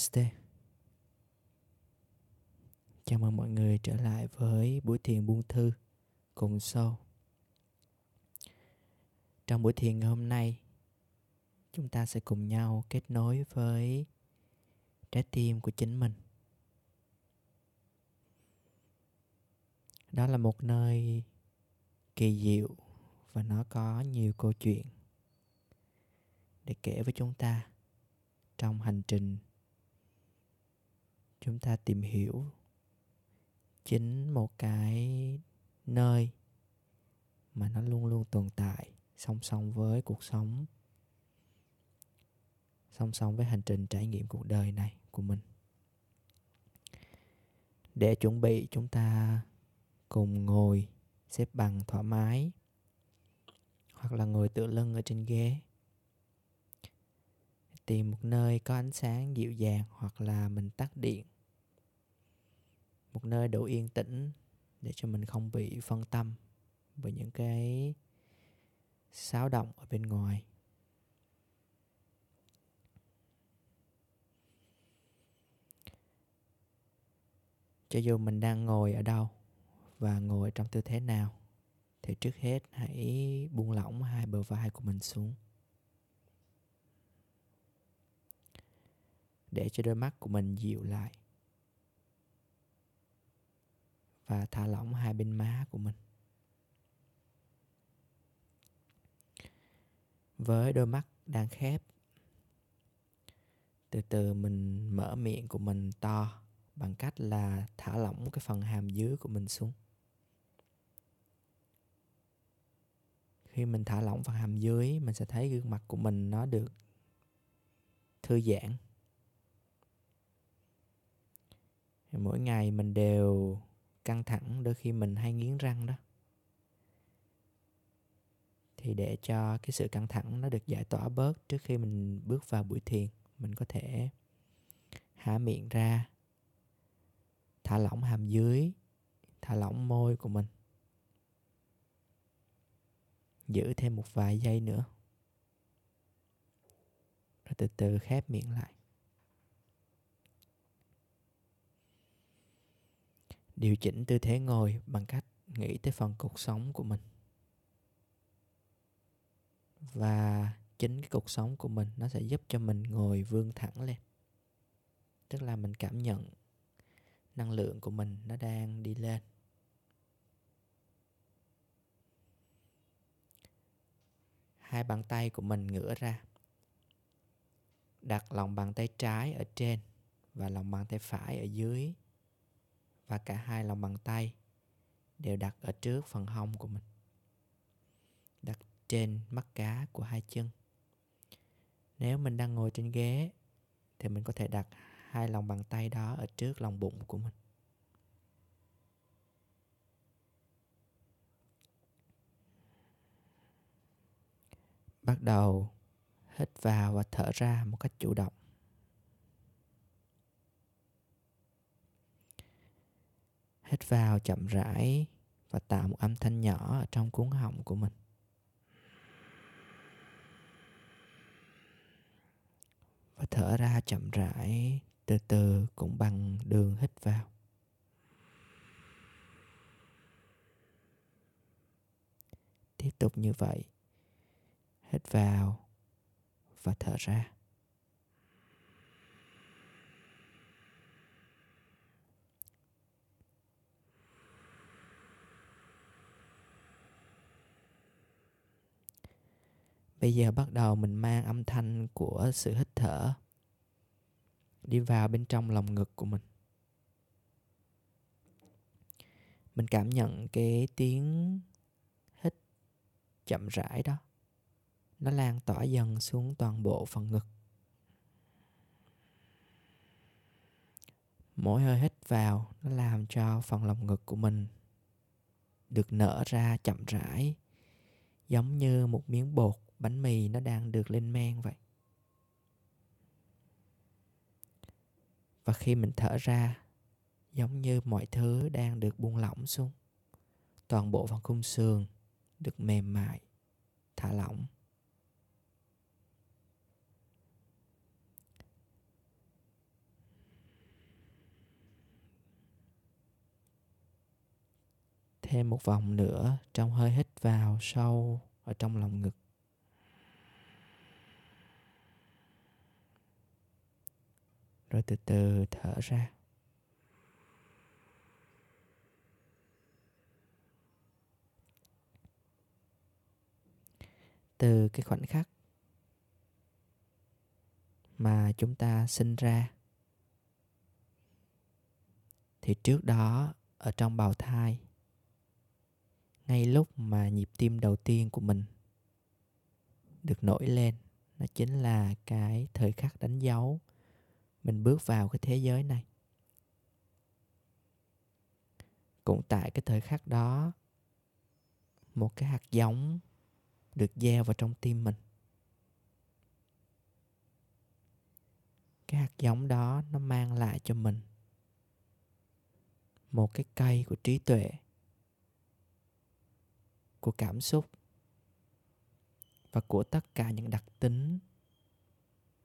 Namaste. Chào mừng mọi người trở lại với buổi thiền buông thư cùng sâu. Trong buổi thiền ngày hôm nay, chúng ta sẽ cùng nhau kết nối với trái tim của chính mình. Đó là một nơi kỳ diệu và nó có nhiều câu chuyện để kể với chúng ta trong hành trình chúng ta tìm hiểu chính một cái nơi mà nó luôn luôn tồn tại, song song với cuộc sống, song song với hành trình trải nghiệm cuộc đời này của mình. Để chuẩn bị, chúng ta cùng ngồi xếp bằng thoải mái hoặc là ngồi tựa lưng ở trên ghế tìm một nơi có ánh sáng dịu dàng hoặc là mình tắt điện. Một nơi đủ yên tĩnh để cho mình không bị phân tâm bởi những cái xáo động ở bên ngoài. Cho dù mình đang ngồi ở đâu và ngồi trong tư thế nào, thì trước hết hãy buông lỏng hai bờ vai của mình xuống. Để cho đôi mắt của mình dịu lại và thả lỏng hai bên má của mình. Với đôi mắt đang khép, từ từ mình mở miệng của mình to bằng cách là thả lỏng cái phần hàm dưới của mình xuống. Khi mình thả lỏng phần hàm dưới, mình sẽ thấy gương mặt của mình nó được thư giãn. Mỗi ngày mình đều căng thẳng, đôi khi mình hay nghiến răng đó. Thì để cho cái sự căng thẳng nó được giải tỏa bớt trước khi mình bước vào buổi thiền, mình có thể há miệng ra, thả lỏng hàm dưới, thả lỏng môi của mình. Giữ thêm một vài giây nữa. Rồi từ từ khép miệng lại. Điều chỉnh tư thế ngồi bằng cách nghĩ tới phần cuộc sống của mình. Và chính cái cuộc sống của mình nó sẽ giúp cho mình ngồi vươn thẳng lên. Tức là mình cảm nhận năng lượng của mình nó đang đi lên. Hai bàn tay của mình ngửa ra. Đặt lòng bàn tay trái ở trên và lòng bàn tay phải ở dưới và cả hai lòng bàn tay đều đặt ở trước phần hông của mình, đặt trên mắt cá của hai chân. Nếu mình đang ngồi trên ghế, thì mình có thể đặt hai lòng bàn tay đó ở trước lòng bụng của mình. Bắt đầu hít vào và thở ra một cách chủ động. Hít vào chậm rãi và tạo một âm thanh nhỏ ở trong cuốn họng của mình. Và thở ra chậm rãi, từ từ cũng bằng đường hít vào. Tiếp tục như vậy, hít vào và thở ra. Bây giờ bắt đầu mình mang âm thanh của sự hít thở đi vào bên trong lòng ngực của mình. Mình cảm nhận cái tiếng hít chậm rãi đó. Nó lan tỏa dần xuống toàn bộ phần ngực. Mỗi hơi hít vào, nó làm cho phần lồng ngực của mình được nở ra chậm rãi, giống như một miếng bột bánh mì nó đang được lên men vậy. Và khi mình thở ra, giống như mọi thứ đang được buông lỏng xuống, toàn bộ phần khung xương được mềm mại, thả lỏng. Thêm một vòng nữa trong hơi hít vào sâu ở trong lòng ngực. Rồi từ từ thở ra. Từ cái khoảnh khắc mà chúng ta sinh ra, thì trước đó ở trong bào thai, ngay lúc mà nhịp tim đầu tiên của mình được nổi lên, nó chính là cái thời khắc đánh dấu mình bước vào cái thế giới này. Cũng tại cái thời khắc đó, một cái hạt giống được gieo vào trong tim mình. Cái hạt giống đó nó mang lại cho mình một cái cây của trí tuệ, của cảm xúc và của tất cả những đặc tính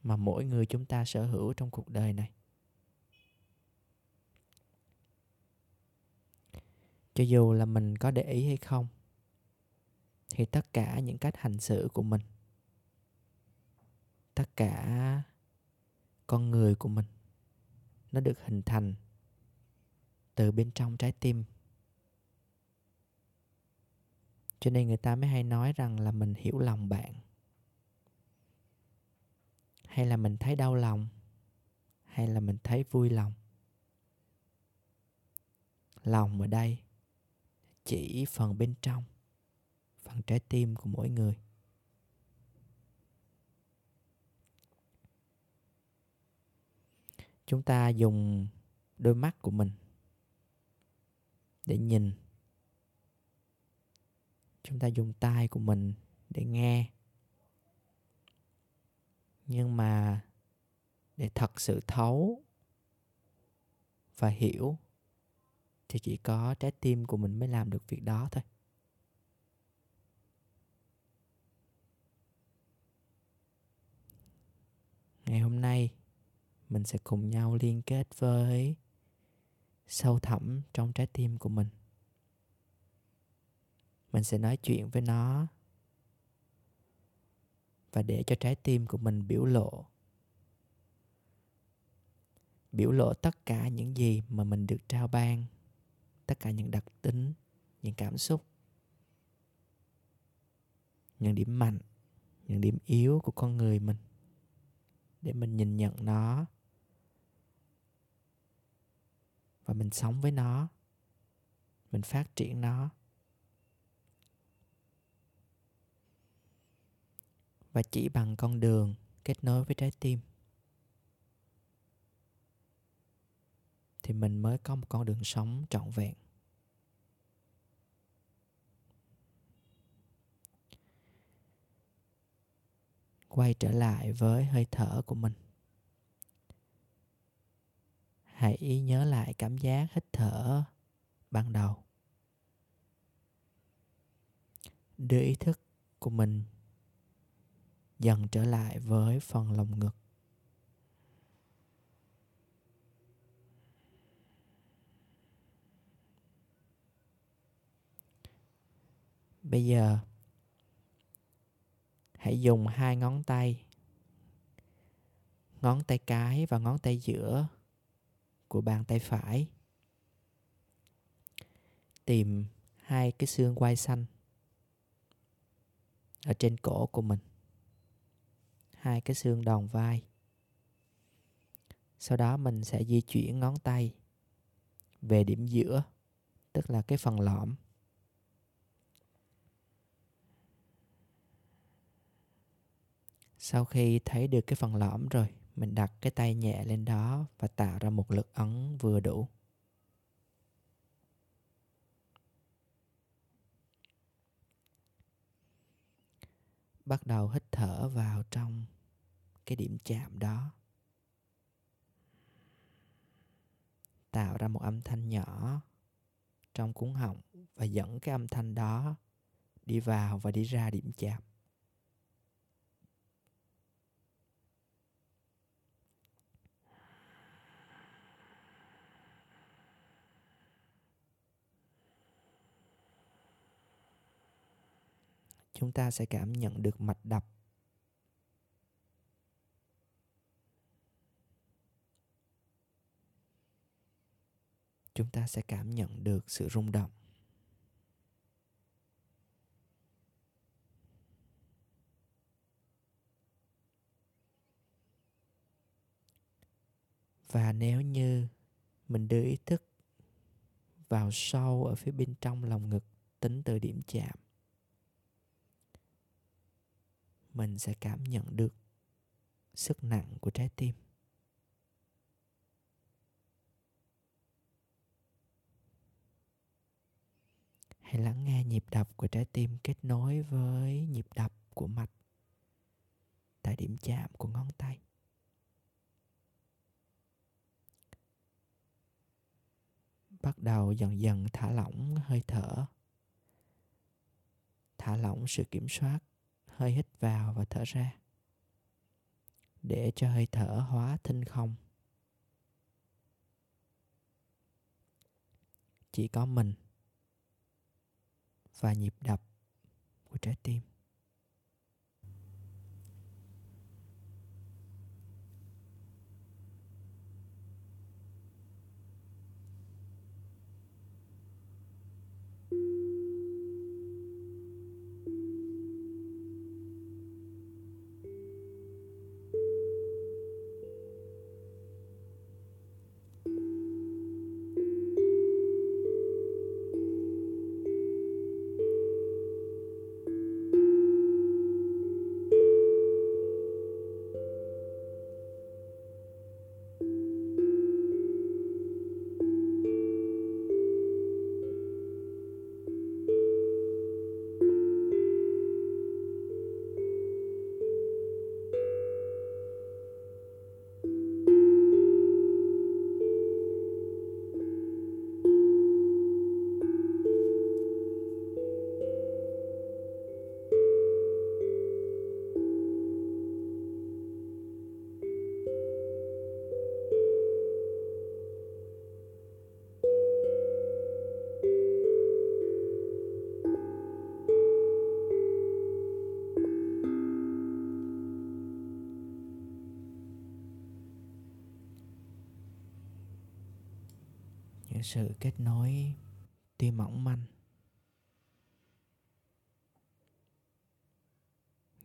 mà mỗi người chúng ta sở hữu trong cuộc đời này. Cho dù là mình có để ý hay không, thì tất cả những cách hành xử của mình, tất cả con người của mình, nó được hình thành từ bên trong trái tim. Cho nên người ta mới hay nói rằng là mình hiểu lòng bạn hay là mình thấy đau lòng? Hay là mình thấy vui lòng? Lòng ở đây chỉ phần bên trong, phần trái tim của mỗi người. Chúng ta dùng đôi mắt của mình để nhìn. Chúng ta dùng tai của mình để nghe nhưng mà để thật sự thấu và hiểu thì chỉ có trái tim của mình mới làm được việc đó thôi. Ngày hôm nay, mình sẽ cùng nhau liên kết với sâu thẳm trong trái tim của mình. Mình sẽ nói chuyện với nó và để cho trái tim của mình biểu lộ. Biểu lộ tất cả những gì mà mình được trao ban, tất cả những đặc tính, những cảm xúc, những điểm mạnh, những điểm yếu của con người mình để mình nhìn nhận nó và mình sống với nó, mình phát triển nó. Và chỉ bằng con đường kết nối với trái tim. Thì mình mới có một con đường sống trọn vẹn. Quay trở lại với hơi thở của mình. Hãy nhớ lại cảm giác hít thở ban đầu. Đưa ý thức của mình dần trở lại với phần lồng ngực. Bây giờ, hãy dùng hai ngón tay ngón tay cái và ngón tay giữa của bàn tay phải. Tìm hai cái xương quai xanh ở trên cổ của mình hai cái xương đòn vai. Sau đó mình sẽ di chuyển ngón tay về điểm giữa, tức là cái phần lõm. Sau khi thấy được cái phần lõm rồi, mình đặt cái tay nhẹ lên đó và tạo ra một lực ấn vừa đủ. Bắt đầu hít thở vào trong cái điểm chạm đó. Tạo ra một âm thanh nhỏ trong cuốn họng và dẫn cái âm thanh đó đi vào và đi ra điểm chạm. Chúng ta sẽ cảm nhận được mạch đập chúng ta sẽ cảm nhận được sự rung động. Và nếu như mình đưa ý thức vào sâu ở phía bên trong lòng ngực, tính từ điểm chạm, mình sẽ cảm nhận được sức nặng của trái tim. Hãy lắng nghe nhịp đập của trái tim kết nối với nhịp đập của mạch tại điểm chạm của ngón tay. Bắt đầu dần dần thả lỏng hơi thở. Thả lỏng sự kiểm soát, hơi hít vào và thở ra. Để cho hơi thở hóa thinh không. Chỉ có mình và nhịp đập của trái tim. Sự kết nối tuy mỏng manh.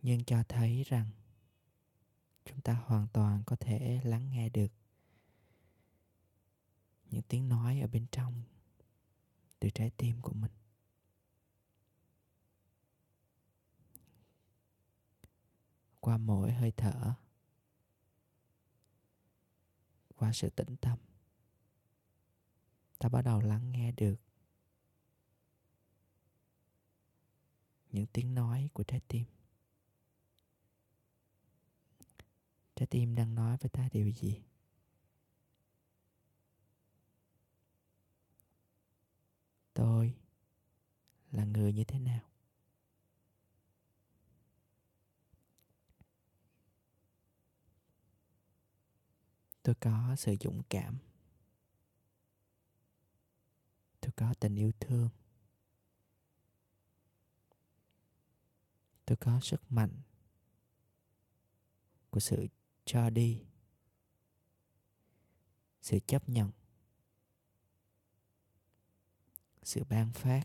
Nhưng cho thấy rằng chúng ta hoàn toàn có thể lắng nghe được những tiếng nói ở bên trong từ trái tim của mình. Qua mỗi hơi thở, qua sự tĩnh tâm ta bắt đầu lắng nghe được những tiếng nói của trái tim. Trái tim đang nói với ta điều gì? Tôi là người như thế nào? Tôi có sự dũng cảm tôi có tình yêu thương. Tôi có sức mạnh của sự cho đi, sự chấp nhận, sự ban phát.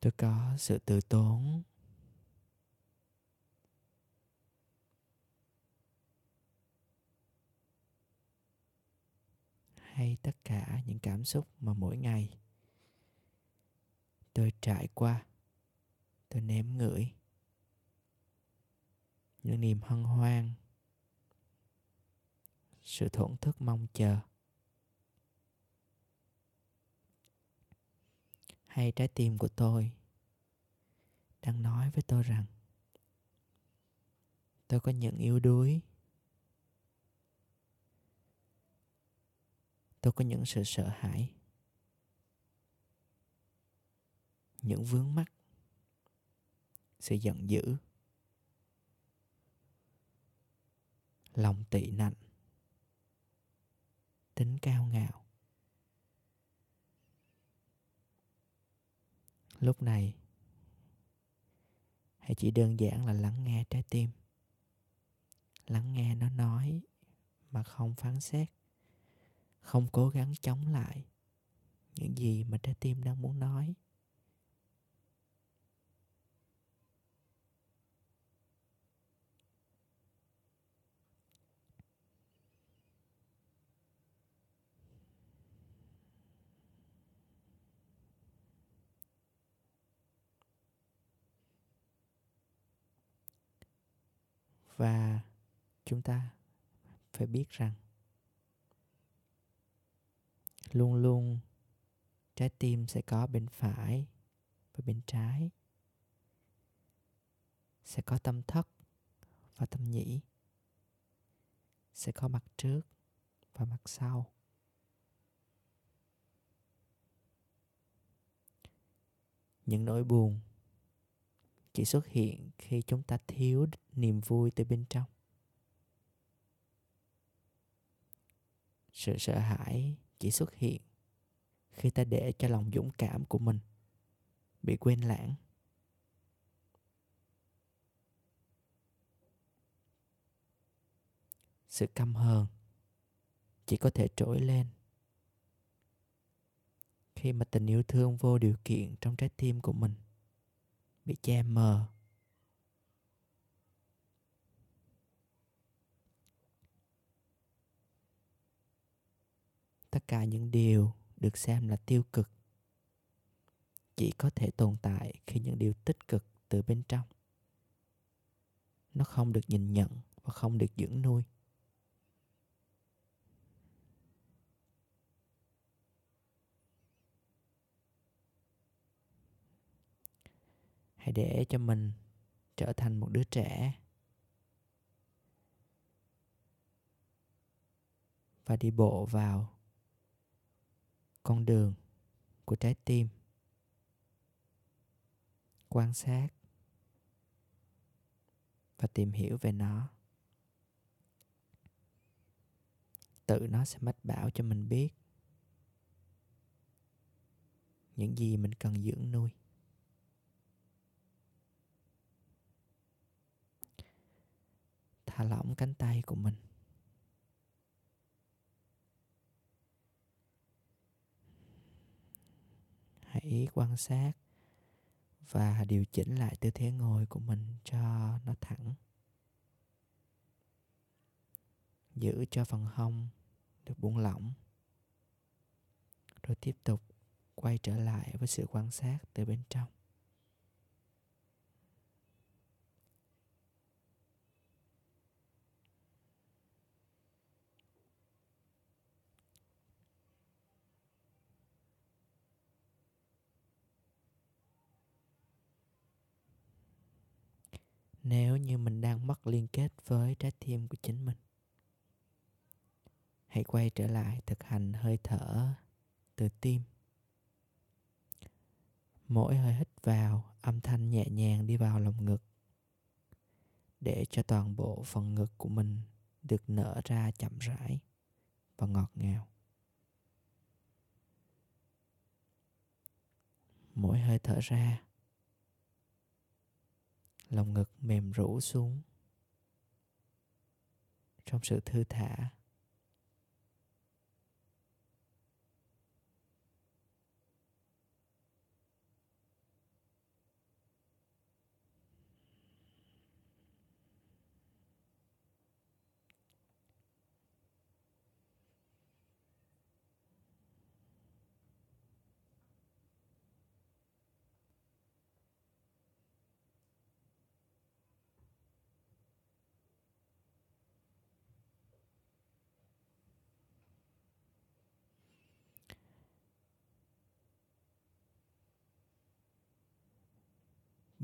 Tôi có sự từ tốn hay tất cả những cảm xúc mà mỗi ngày tôi trải qua, tôi nếm ngửi. Những niềm hân hoan, sự thổn thức mong chờ. Hay trái tim của tôi đang nói với tôi rằng, tôi có những yếu đuối tôi có những sự sợ hãi. Những vướng mắc sự giận dữ. Lòng tị nạnh. Tính cao ngạo. Lúc này, hãy chỉ đơn giản là lắng nghe trái tim. Lắng nghe nó nói mà không phán xét không cố gắng chống lại những gì mà trái tim đang muốn nói. Và chúng ta phải biết rằng luôn luôn, trái tim sẽ có bên phải và bên trái. Sẽ có tâm thất và tâm nhĩ. Sẽ có mặt trước và mặt sau. Những nỗi buồn chỉ xuất hiện khi chúng ta thiếu niềm vui từ bên trong. Sự sợ hãi chỉ xuất hiện khi ta để cho lòng dũng cảm của mình bị quên lãng. Sự căm hờn chỉ có thể trỗi lên khi mà tình yêu thương vô điều kiện trong trái tim của mình bị che mờ. Tất cả những điều được xem là tiêu cực. Chỉ có thể tồn tại khi những điều tích cực từ bên trong. Nó không được nhìn nhận và không được dưỡng nuôi. Hãy để cho mình trở thành một đứa trẻ và đi bộ vào con đường của trái tim. Quan sát và tìm hiểu về nó. Tự nó sẽ mách bảo cho mình biết những gì mình cần dưỡng nuôi. Thả lỏng cánh tay của mình. Hãy quan sát và điều chỉnh lại tư thế ngồi của mình cho nó thẳng. Giữ cho phần hông được buông lỏng. Rồi tiếp tục quay trở lại với sự quan sát từ bên trong. Nếu như mình đang mất liên kết với trái tim của chính mình. Hãy quay trở lại thực hành hơi thở từ tim. Mỗi hơi hít vào, âm thanh nhẹ nhàng đi vào lồng ngực, để cho toàn bộ phần ngực của mình được nở ra chậm rãi và ngọt ngào. Mỗi hơi thở ra lòng ngực mềm rũ xuống. Trong sự thư thả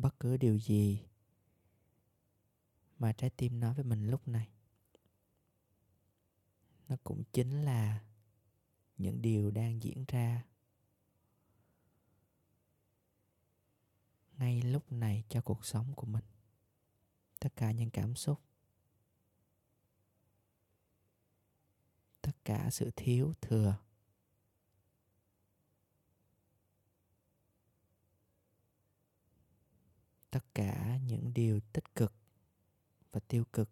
bất cứ điều gì mà trái tim nói với mình lúc này. Nó cũng chính là những điều đang diễn ra ngay lúc này cho cuộc sống của mình. Tất cả những cảm xúc. Tất cả sự thiếu thừa. Tất cả những điều tích cực và tiêu cực.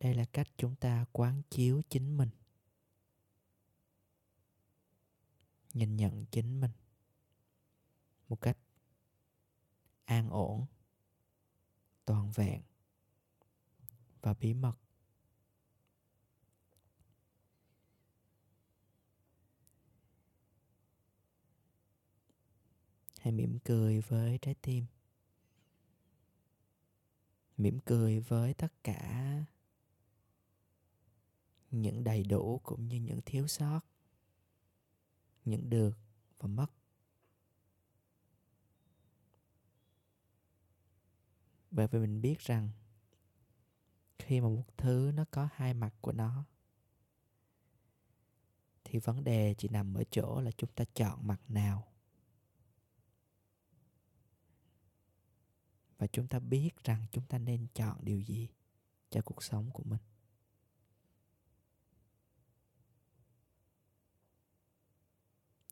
Đây là cách chúng ta quán chiếu chính mình. Nhìn nhận chính mình một cách an ổn, toàn vẹn và bí mật. Hãy mỉm cười với trái tim? Mỉm cười với tất cả những đầy đủ cũng như những thiếu sót, những được và mất. Bởi vì mình biết rằng khi mà một thứ nó có hai mặt của nó, thì vấn đề chỉ nằm ở chỗ là chúng ta chọn mặt nào. Và chúng ta biết rằng chúng ta nên chọn điều gì cho cuộc sống của mình.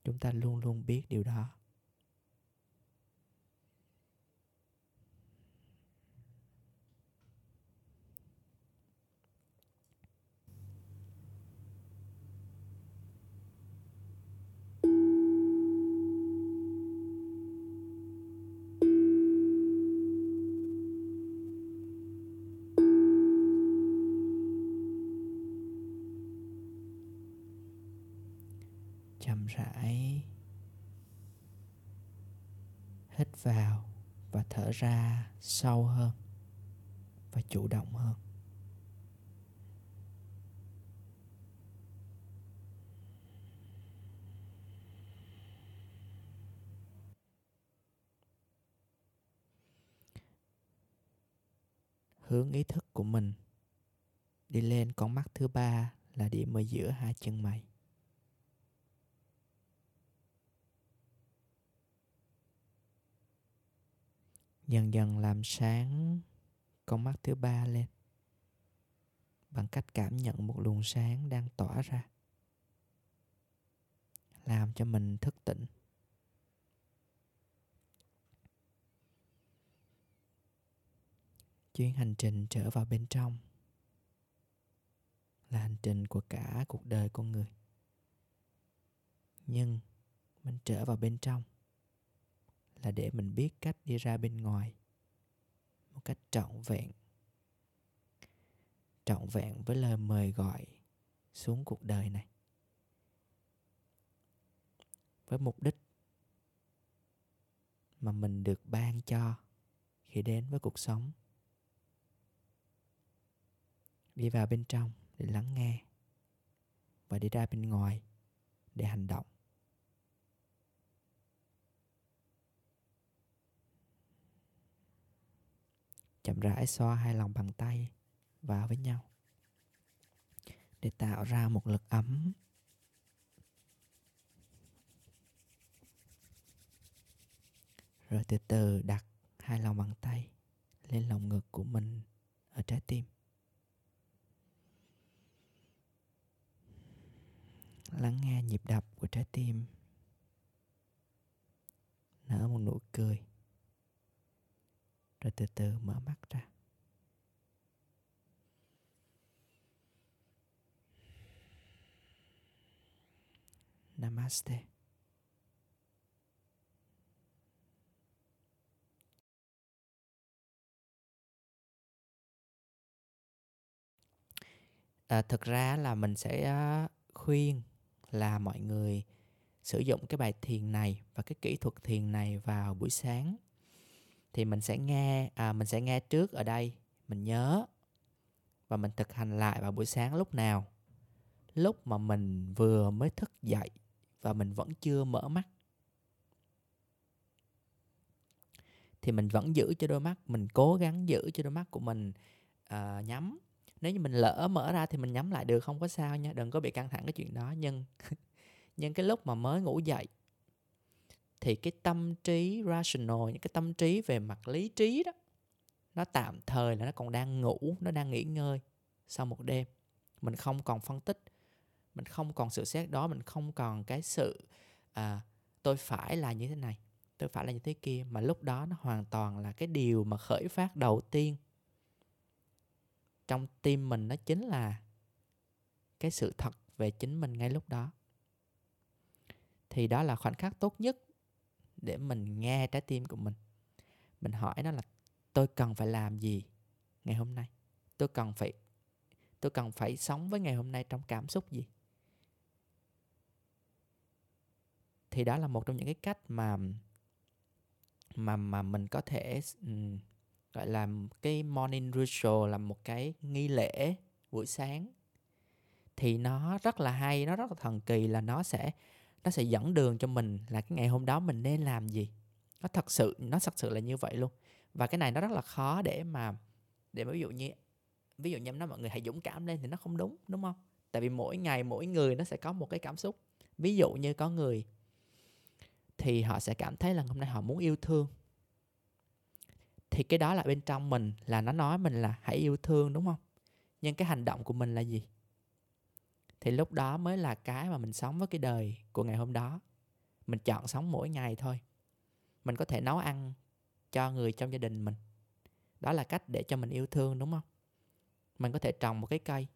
Chúng ta luôn luôn biết điều đó chậm rãi hít vào và thở ra sâu hơn và chủ động hơn. Hướng ý thức của mình đi lên con mắt thứ ba là điểm ở giữa hai chân mày. Dần dần làm sáng con mắt thứ ba lên. Bằng cách cảm nhận một luồng sáng đang tỏa ra. Làm cho mình thức tỉnh. Chuyến hành trình trở vào bên trong là hành trình của cả cuộc đời con người. Nhưng mình trở vào bên trong là để mình biết cách đi ra bên ngoài một cách trọn vẹn trọn vẹn với lời mời gọi xuống cuộc đời này. Với mục đích mà mình được ban cho khi đến với cuộc sống. Đi vào bên trong để lắng nghe và đi ra bên ngoài để hành động. Chậm rãi xoa hai lòng bàn tay vào với nhau, để tạo ra một lực ấm. Rồi từ từ đặt hai lòng bàn tay lên lòng ngực của mình ở trái tim. Lắng nghe nhịp đập của trái tim, nở một nụ cười rồi từ từ mở mắt ra. Namaste. À, thực ra là mình sẽ à, khuyên là mọi người sử dụng cái bài thiền này và cái kỹ thuật thiền này vào buổi sáng thì mình sẽ nghe à, mình sẽ nghe trước ở đây mình nhớ. Và mình thực hành lại vào buổi sáng lúc nào. Lúc mà mình vừa mới thức dậy và mình vẫn chưa mở mắt. Thì mình vẫn giữ cho đôi mắt mình cố gắng giữ cho đôi mắt của mình uh, nhắm. Nếu như mình lỡ mở ra thì mình nhắm lại được không có sao nha đừng có bị căng thẳng cái chuyện đó. Nhưng nhưng cái lúc mà mới ngủ dậy thì cái tâm trí rational những cái tâm trí về mặt lý trí đó nó tạm thời là nó còn đang ngủ nó đang nghỉ ngơi sau một đêm. Mình không còn phân tích mình không còn sự xét đó mình không còn cái sự à, tôi phải là như thế này tôi phải là như thế kia. Mà lúc đó nó hoàn toàn là cái điều mà khởi phát đầu tiên trong tim mình nó chính là cái sự thật về chính mình ngay lúc đó. Thì đó là khoảnh khắc tốt nhất để mình nghe trái tim của mình. Mình hỏi nó là tôi cần phải làm gì ngày hôm nay? Tôi cần phải tôi cần phải sống với ngày hôm nay trong cảm xúc gì? Thì đó là một trong những cái cách mà mà mà mình có thể um, gọi là cái morning ritual là một cái nghi lễ buổi sáng. Thì nó rất là hay nó rất là thần kỳ là nó sẽ nó sẽ dẫn đường cho mình là cái ngày hôm đó mình nên làm gì. Nó thật sự, nó thật sự là như vậy luôn. Và cái này nó rất là khó để mà để mà ví dụ như, ví dụ như em nói mọi người hãy dũng cảm lên thì nó không đúng đúng không? Tại vì mỗi ngày, mỗi người nó sẽ có một cái cảm xúc. Ví dụ như có người thì họ sẽ cảm thấy là hôm nay họ muốn yêu thương. Thì cái đó là bên trong mình là nó nói mình là hãy yêu thương, đúng không? Nhưng cái hành động của mình là gì? Thì lúc đó mới là cái mà mình sống với cái đời của ngày hôm đó. Mình chọn sống mỗi ngày thôi. Mình có thể nấu ăn cho người trong gia đình mình. Đó là cách để cho mình yêu thương, đúng không? Mình có thể trồng một cái cây.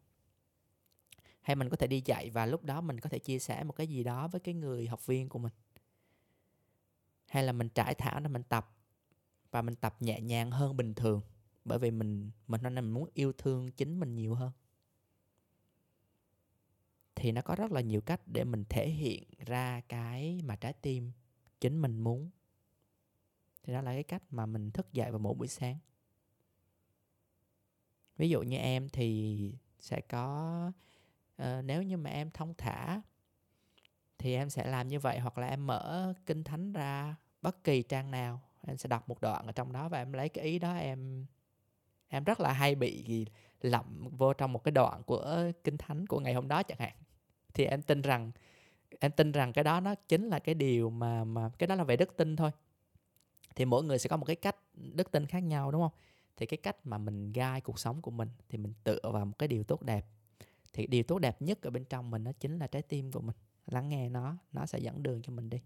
Hay mình có thể đi dạy và lúc đó mình có thể chia sẻ một cái gì đó với cái người học viên của mình. Hay là mình trải thảo để mình tập và mình tập nhẹ nhàng hơn bình thường. Bởi vì mình mình nên mình muốn yêu thương chính mình nhiều hơn thì nó có rất là nhiều cách để mình thể hiện ra cái mà trái tim chính mình muốn. Thì đó là cái cách mà mình thức dậy vào mỗi buổi sáng. Ví dụ như em thì sẽ có uh, nếu như mà em thông thả thì em sẽ làm như vậy hoặc là em mở kinh thánh ra bất kỳ trang nào em sẽ đọc một đoạn ở trong đó và em lấy cái ý đó em em rất là hay bị lậm vô trong một cái đoạn của kinh thánh của ngày hôm đó chẳng hạn thì em tin rằng, em tin rằng cái đó nó chính là cái điều mà mà cái đó là về đức tin thôi. Thì mỗi người sẽ có một cái cách đức tin khác nhau, đúng không? Thì cái cách mà mình gai cuộc sống của mình thì mình tựa vào một cái điều tốt đẹp. Thì điều tốt đẹp nhất ở bên trong mình nó chính là trái tim của mình. Lắng nghe nó nó sẽ dẫn đường cho mình đi.